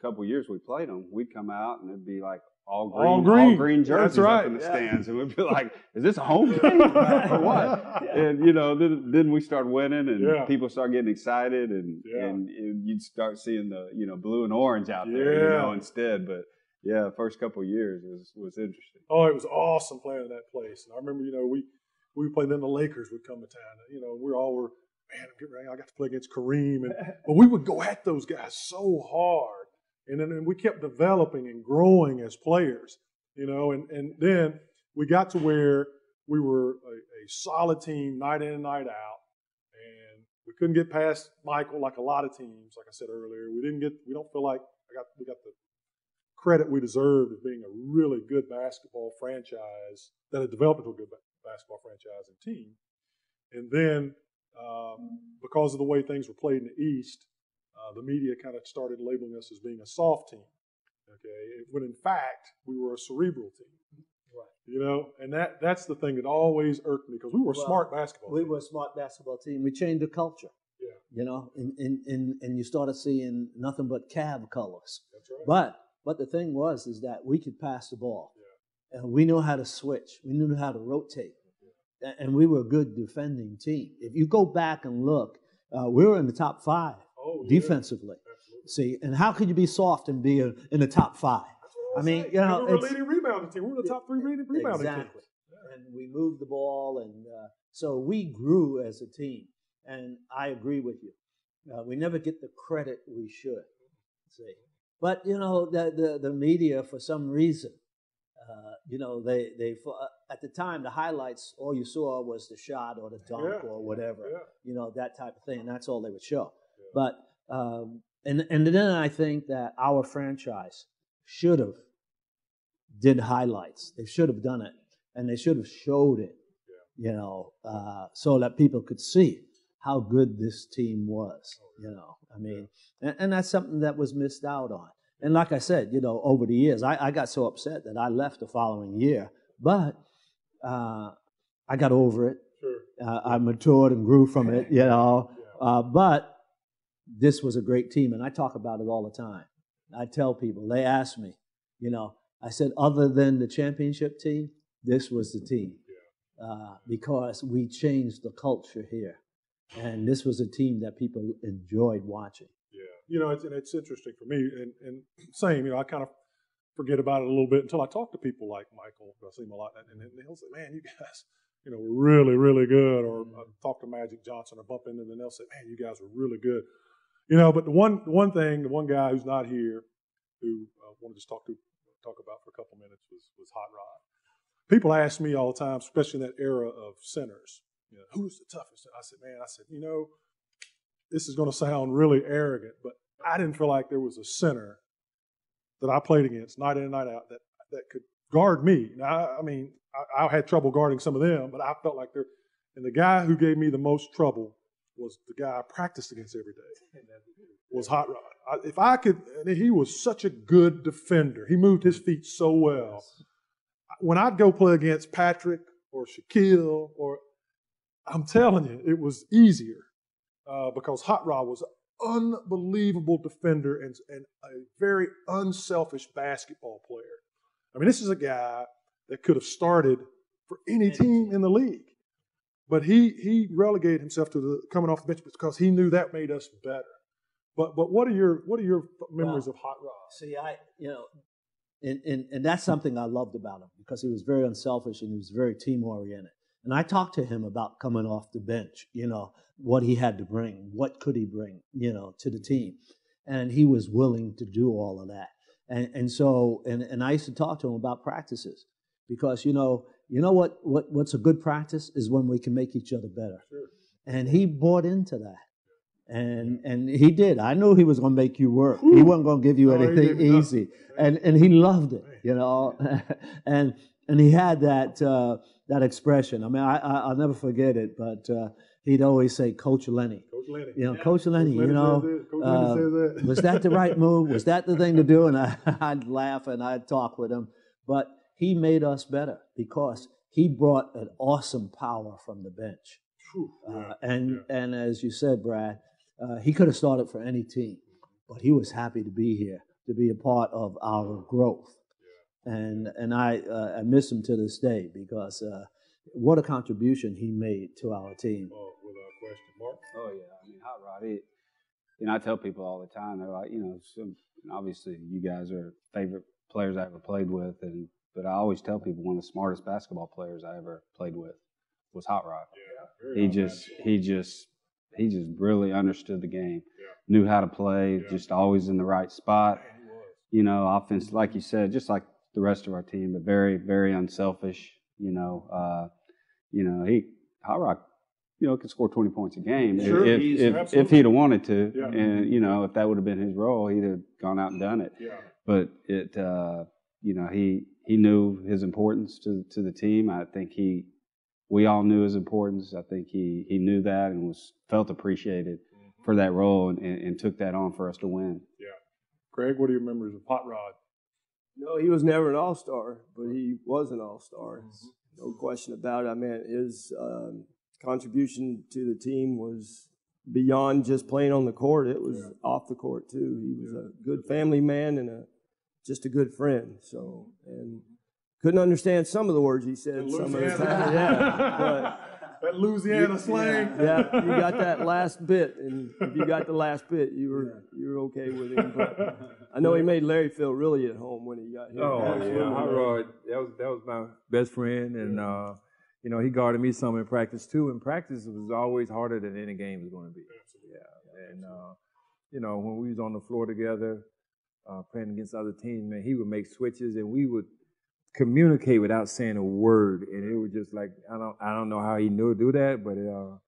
couple years we played them, we'd come out and it'd be like all green, All all green. green, That's jerseys right. in the Yeah. stands, and we'd be like, "Is this a home *laughs* game or what?" And you know, then, then we start winning, and Yeah. people start getting excited, and, Yeah. and and you'd start seeing the you know blue and orange out there, you know, instead. But yeah, first couple of years was was interesting. Oh, it was awesome playing in that place. And I remember, you know, we we played. Then the Lakers would come to town. You know, we all were, man, I'm getting ready. I got to play against Kareem, and but we would go at those guys so hard, and then and we kept developing and growing as players. You know, and and then we got to where we were a, a solid team night in and night out, and we couldn't get past Michael like a lot of teams. Like I said earlier, we didn't get. We don't feel like I got we got the credit we deserved as being a really good basketball franchise that had developed into a good basketball franchise and team. And then, um, because of the way things were played in the East, uh, the media kind of started labeling us as being a soft team. Okay, when in fact we were a cerebral team. Right. You know, and that that's the thing that always irked me because we were a Well, smart basketball. We team. were a smart basketball team. We changed the culture. Yeah. You know, and, and, and, and you started seeing nothing but Cav colors. That's right. But but the thing was is that we could pass the ball, Yeah. and we knew how to switch. We knew how to rotate, A- and we were a good defending team. If you go back and look, uh, we were in the top five defensively. See, and how could you be soft and be a, in the top five? I mean, you know, we were leading rebounding team. We were the top three leading rebounding exactly. teams. And we moved the ball, and uh, so we grew as a team. And I agree with you. Uh, we never get the credit we should. See, but you know, the the, the media for some reason, uh, you know, they they uh, at the time the highlights all you saw was the shot or the dunk Yeah. or whatever, Yeah. you know, that type of thing. And that's all they would show. But um, and and then I think that our franchise should have did highlights. They should have done it, and they should have showed it. You know, uh, so that people could see how good this team was. You know, I mean, and, and that's something that was missed out on. And like I said, you know, over the years, I, I got so upset that I left the following year, but uh, I got over it. Sure. Uh, I matured and grew from it, *laughs* you know. Uh, but this was a great team, and I talk about it all the time. I tell people, they ask me, you know, I said, other than the championship team, this was the team. Uh, because we changed the culture here. And this was a team that people enjoyed watching. Yeah, you know, it's, and it's interesting for me, and, and same, you know, I kind of forget about it a little bit until I talk to people like Michael. I see him a lot, and, and he'll say, "Man, you guys, you know, were really, really good." Or I talk to Magic Johnson or bump into them, and they'll say, "Man, you guys were really good." You know, but the one one thing, the one guy who's not here, who I uh, want to talk to talk about for a couple minutes was was Hot Rod. People ask me all the time, especially in that era of centers, you know, who's the toughest? I said, man, I said, you know, this is going to sound really arrogant, but I didn't feel like there was a center that I played against night in and night out that that could guard me. Now, I, I mean, I, I had trouble guarding some of them, but I felt like they're. And the guy who gave me the most trouble was the guy I practiced against every day. *laughs* Was Hot Rod. I, if I could, and he was such a good defender. He moved his feet so well. When I'd go play against Patrick or Shaquille, or I'm telling you, it was easier uh, because Hot Rod was an unbelievable defender and, and a very unselfish basketball player. I mean, this is a guy that could have started for any team in the league, but he he relegated himself to the coming off the bench because he knew that made us better. But but what are your what are your memories of Hot Rod? See, I, you know, and, and, and that's something I loved about him because he was very unselfish and he was very team oriented. And I talked to him about coming off the bench, you know, what he had to bring, what could he bring, you know, to the team. And he was willing to do all of that. And, and so, and, and I used to talk to him about practices because, you know, you know what, what, what's a good practice is when we can make each other better. And he bought into that. And and he did. I knew he was going to make you work. He wasn't going to give you No, anything gave me easy. And and he loved it, you know. *laughs* and and he had that uh, that expression. I mean, I, I I'll never forget it. But uh, he'd always say, "Coach Lenny." Coach Lenny. You know, Coach Lenny. Lenny you know, says this, Coach Lenny uh, says that. was that the right move? Was that the thing to do? And I, *laughs* I'd laugh and I'd talk with him. But he made us better because he brought an awesome power from the bench. Uh, and and as you said, Brad, uh, he could have started for any team, but he was happy to be here to be a part of our growth. And and I uh, I miss him to this day because uh, what a contribution he made to our team. without question, Mark. Oh yeah, I mean Hot Rod. It, you know, I tell people all the time. They're like, you know, some, obviously you guys are favorite players I ever played with, and but I always tell people one of the smartest basketball players I ever played with was Hot Rod. very he just he just he just really understood the game, knew how to play, just always in the right spot. You know, offense, like you said, just like the rest of our team, but very very unselfish. You know, uh, you know he Hot Rod, you know, could score twenty points a game if- Sure. if He's- if, if he'd have wanted to, Yeah. and you know if that would have been his role, he'd have gone out and done it. Yeah. But it, uh, you know, he he knew his importance to to the team. I think he, we all knew his importance. I think he he knew that and was felt appreciated for that role and, and, and took that on for us to win. Yeah. Greg, what are your memories of Hot Rod? No, he was never an all star, but he was an all star. No question about it. I mean, his um, contribution to the team was beyond just playing on the court. It was off the court too. He was a good family man and a just a good friend. So and couldn't understand some of the words he said some of the time. *laughs* Yeah, *laughs* that Louisiana but slang. Yeah, you got that last bit, and if you got the last bit, you were you were okay with him. But I know he made Larry feel really at home when he got here. Oh Absolutely. yeah, Hot Rod. That was that was my best friend, and uh, you know he guarded me some in practice too. And practice was always harder than any game was going to be. Yeah, and uh, you know when we was on the floor together, uh, playing against other teams, man, he would make switches, and we would communicate without saying a word, and it was just like I don't I don't know how he knew to do that, but uh,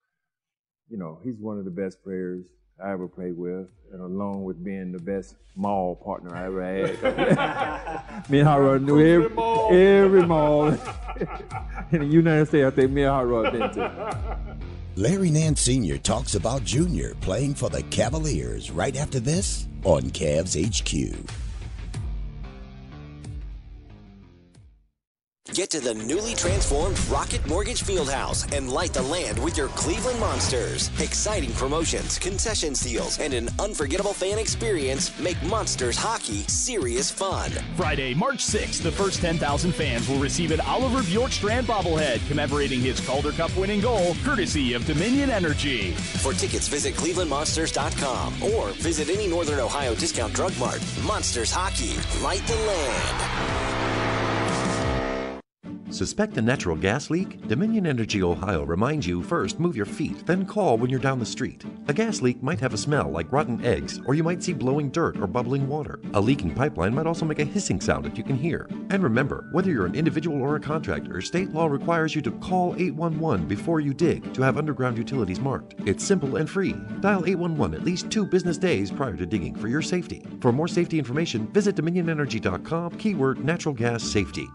you know he's one of the best players I ever played with, and along with being the best mall partner I ever had. *laughs* me and Hot knew every, every mall *laughs* in the United States. I think me and Hot Rod been to. *laughs* Larry Nance Sr. talks about Junior playing for the Cavaliers right after this on Cavs HQ. Get to the newly transformed Rocket Mortgage Fieldhouse and light the land with your Cleveland Monsters. Exciting promotions, concession deals, and an unforgettable fan experience make Monsters hockey serious fun. Friday, March 6th, the first 10,000 fans will receive an Oliver Bjorkstrand bobblehead commemorating his Calder Cup winning goal, courtesy of Dominion Energy. For tickets, visit clevelandmonsters.com or visit any Northern Ohio discount drug mart. Monsters Hockey, light the land. Suspect a natural gas leak? Dominion Energy Ohio reminds you first move your feet, then call when you're down the street. A gas leak might have a smell like rotten eggs, or you might see blowing dirt or bubbling water. A leaking pipeline might also make a hissing sound that you can hear. And remember, whether you're an individual or a contractor, state law requires you to call 811 before you dig to have underground utilities marked. It's simple and free. Dial 811 at least two business days prior to digging for your safety. For more safety information, visit dominionenergy.com, keyword natural gas safety.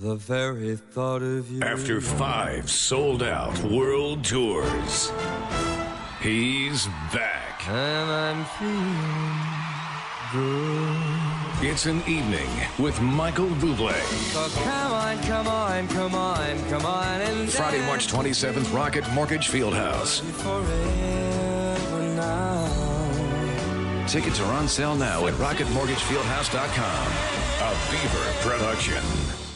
The very thought of you. After five sold out world tours, he's back. And I'm feeling good. It's an evening with Michael Bublé. So come on, come on, come on, come on and Friday, March 27th, Rocket Mortgage Fieldhouse. Tickets are on sale now at RocketMortgageFieldhouse.com. A Beaver production.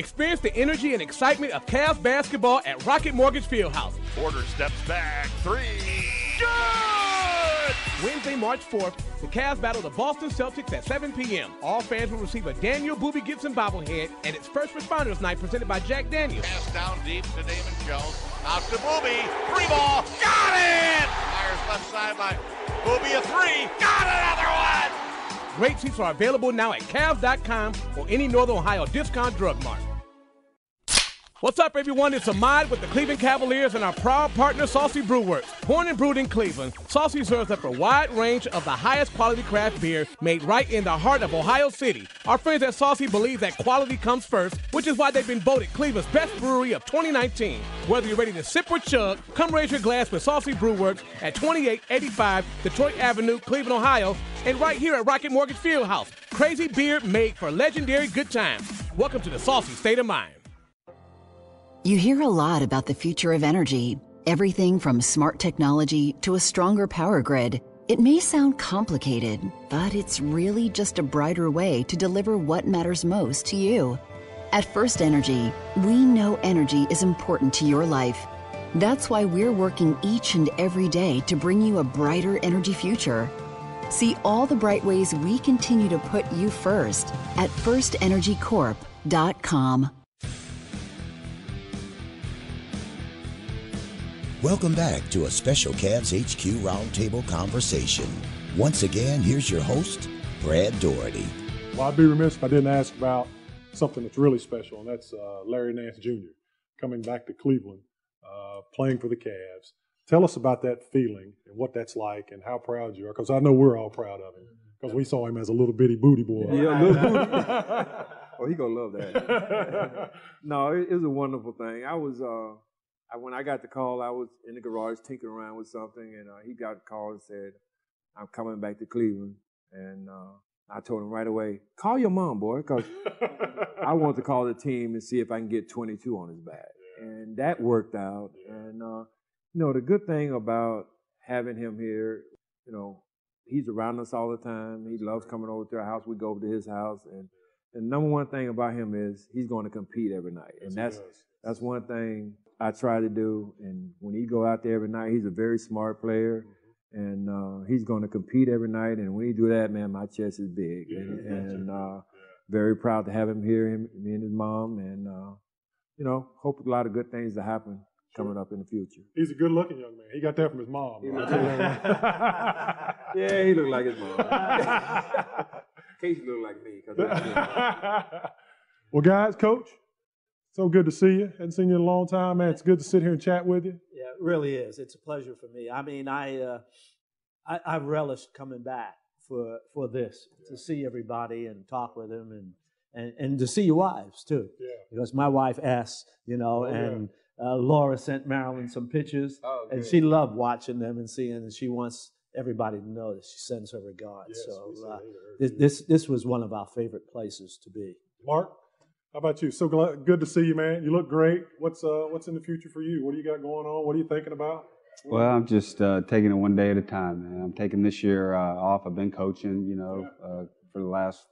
Experience the energy and excitement of Cavs basketball at Rocket Mortgage Fieldhouse. Porter steps back. Three. Good! Wednesday, March 4th, the Cavs battle the Boston Celtics at 7 p.m. All fans will receive a Daniel Boobie Gibson bobblehead, and it's First Responders Night presented by Jack Daniels. Pass down deep to Damon Jones. Out to Boobie. Three ball. Got it! Myers left sideline. Boobie a three. Got another one! Great seats are available now at Cavs.com or any Northern Ohio discount drug mart. What's up, everyone? It's Ahmad with the Cleveland Cavaliers and our proud partner, Saucy Brewworks. Born and brewed in Cleveland, Saucy serves up a wide range of the highest quality craft beer made right in the heart of Ohio City. Our friends at Saucy believe that quality comes first, which is why they've been voted Cleveland's best brewery of 2019. Whether you're ready to sip or chug, come raise your glass with Saucy Brewworks at 2885 Detroit Avenue, Cleveland, Ohio, and right here at Rocket Mortgage Fieldhouse. Crazy beer made for legendary good times. Welcome to the Saucy State of Mind. You hear a lot about the future of energy everything from smart technology to a stronger power grid. It may sound complicated, but it's really just a brighter way to deliver what matters most to you. At First Energy, we know energy is important to your life. That's why we're working each and every day to bring you a brighter energy future. See all the bright ways we continue to put you first at firstenergycorp.com. Welcome back to a special Cavs HQ Roundtable conversation. Once again, here's your host, Brad Daugherty. Well, I'd be remiss if I didn't ask about something that's really special, and that's uh, Larry Nance Jr. coming back to Cleveland, uh, playing for the Cavs. Tell us about that feeling and what that's like, and how proud you are, because I know we're all proud of him, because we saw him as a little bitty booty boy. Yeah, little booty. *laughs* oh, he gonna love that. *laughs* no, it, it was a wonderful thing. I was uh, I, when I got the call, I was in the garage tinkering around with something, and uh, he got the call and said, "I'm coming back to Cleveland." And uh, I told him right away, "Call your mom, boy, because *laughs* I want to call the team and see if I can get 22 on his back." And that worked out. And uh, you know, the good thing about having him here, you know, he's around us all the time. He loves coming over to our house. We go over to his house, and the number one thing about him is he's going to compete every night, and that's that's one thing I try to do. And when he go out there every night, he's a very smart player, and uh, he's going to compete every night. And when he do that, man, my chest is big, and, and uh, very proud to have him here, him, me and his mom, and uh, you know, hope a lot of good things to happen coming up in the future. He's a good looking young man. He got that from his mom. *laughs* yeah, he looked like his mom. *laughs* Casey looked like me. 'cause- *laughs* well, guys, coach, so good to see you. Haven't seen you in a long time, man. It's good to sit here and chat with you. Yeah, it really is. It's a pleasure for me. I mean, I uh, I, I relish coming back for for this to see everybody and talk with them and and, and to see your wives too. Yeah. Because my wife asked, you know, Oh, yeah. and uh, Laura sent Marilyn some pictures, Oh, and she loved watching them and seeing, and she wants everybody to know that she sends her regards. Yes, so uh, this, this this was one of our favorite places to be. Mark, how about you? So glad, good to see you, man. You look great. What's uh, what's in the future for you? What do you got going on? What are you thinking about? Well, I'm just uh, taking it one day at a time, man. I'm taking this year uh, off. I've been coaching, you know, uh, for the last,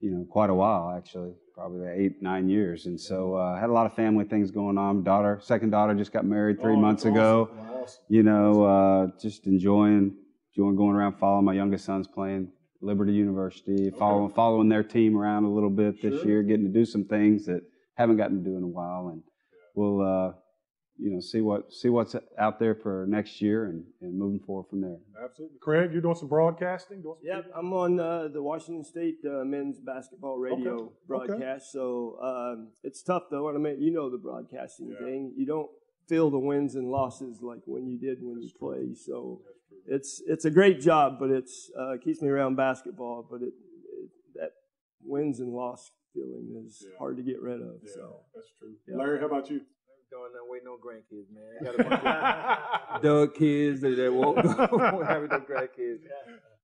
you know, quite a while actually, probably eight, nine years. And so uh, I had a lot of family things going on. Daughter, second daughter, just got married three Oh, months that's ago. awesome. Awesome. You know, uh, just enjoying, enjoying going around following my youngest son's playing Liberty University, following following their team around a little bit this Sure. year, getting to do some things that haven't gotten to do in a while, and we'll. Uh, you know, see what see what's out there for next year and, and moving forward from there. Absolutely. Craig, you're doing some broadcasting? Doing some Yep, I'm on uh, the Washington State uh, men's basketball radio Okay, okay. broadcast. So um, it's tough though. I mean, you know the broadcasting thing. You don't feel the wins and losses like when you did when you play. So it's it's a great job, but it's uh, keeps me around basketball. But it, it that wins and loss feeling is hard to get rid of. so that's true. Yeah. Larry, how about you? Doing that waiting no grandkids, man. I got a bunch *laughs* of Doug kids that, that won't, won't *laughs* have no grandkids.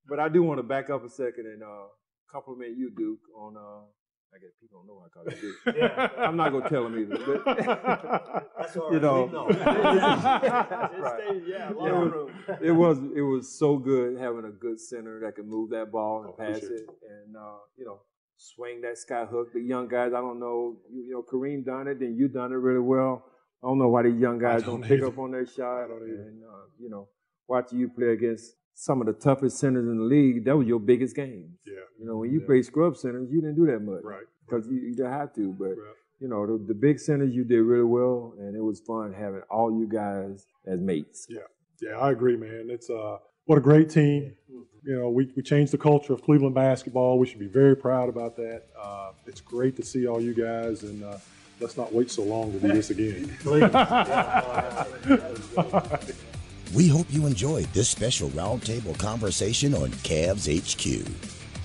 But I do want to back up a second and uh, compliment you, Duke, on uh, I guess people don't know I call it big. *laughs* yeah. I'm not gonna tell them either. But, *laughs* That's all right. you know, know. *laughs* Right. yeah, it, locker was, room. it was it was so good having a good center that could move that ball and Oh, pass appreciate it, and uh, you know, swing that sky hook. The young guys, I don't know, you, you know, Kareem done it, and you done it really well. I don't know why these young guys don't, don't pick either. up on their shot, and uh, you know, watching you play against some of the toughest centers in the league, that was your biggest game. Yeah. You know, when you play scrub centers, you didn't do that much, Right. Because you, you didn't have to, but you know, the, the big centers you did really well, and it was fun having all you guys as mates. Yeah, yeah, I agree, man. It's uh, what a great team. You know, we, we changed the culture of Cleveland basketball. We should be very proud about that. Uh, it's great to see all you guys, and uh, let's not wait so long to do this again. *laughs* *laughs* We hope you enjoyed this special roundtable conversation on Cavs HQ.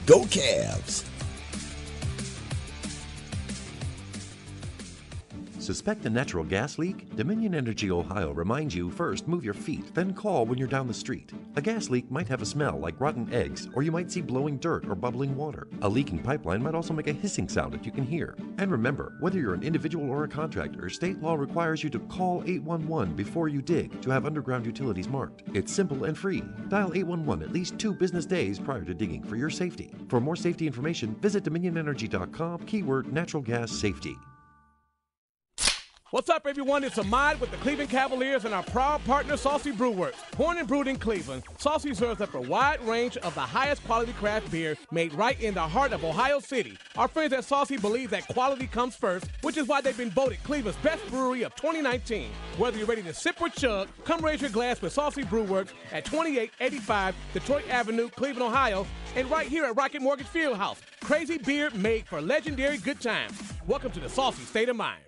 Go Cavs! Suspect a natural gas leak? Dominion Energy Ohio reminds you first move your feet, then call when you're down the street. A gas leak might have a smell like rotten eggs, or you might see blowing dirt or bubbling water. A leaking pipeline might also make a hissing sound that you can hear. And remember, whether you're an individual or a contractor, state law requires you to call 811 before you dig to have underground utilities marked. It's simple and free. Dial 811 at least two business days prior to digging for your safety. For more safety information, visit dominionenergy.com, keyword natural gas safety. What's up, everyone? It's Ahmad with the Cleveland Cavaliers and our proud partner, Saucy Brewworks. Born and brewed in Cleveland, Saucy serves up a wide range of the highest quality craft beer made right in the heart of Ohio City. Our friends at Saucy believe that quality comes first, which is why they've been voted Cleveland's best brewery of 2019. Whether you're ready to sip or chug, come raise your glass with Saucy Brewworks at 2885 Detroit Avenue, Cleveland, Ohio, and right here at Rocket Mortgage Fieldhouse. Crazy beer made for legendary good times. Welcome to the Saucy State of Mind.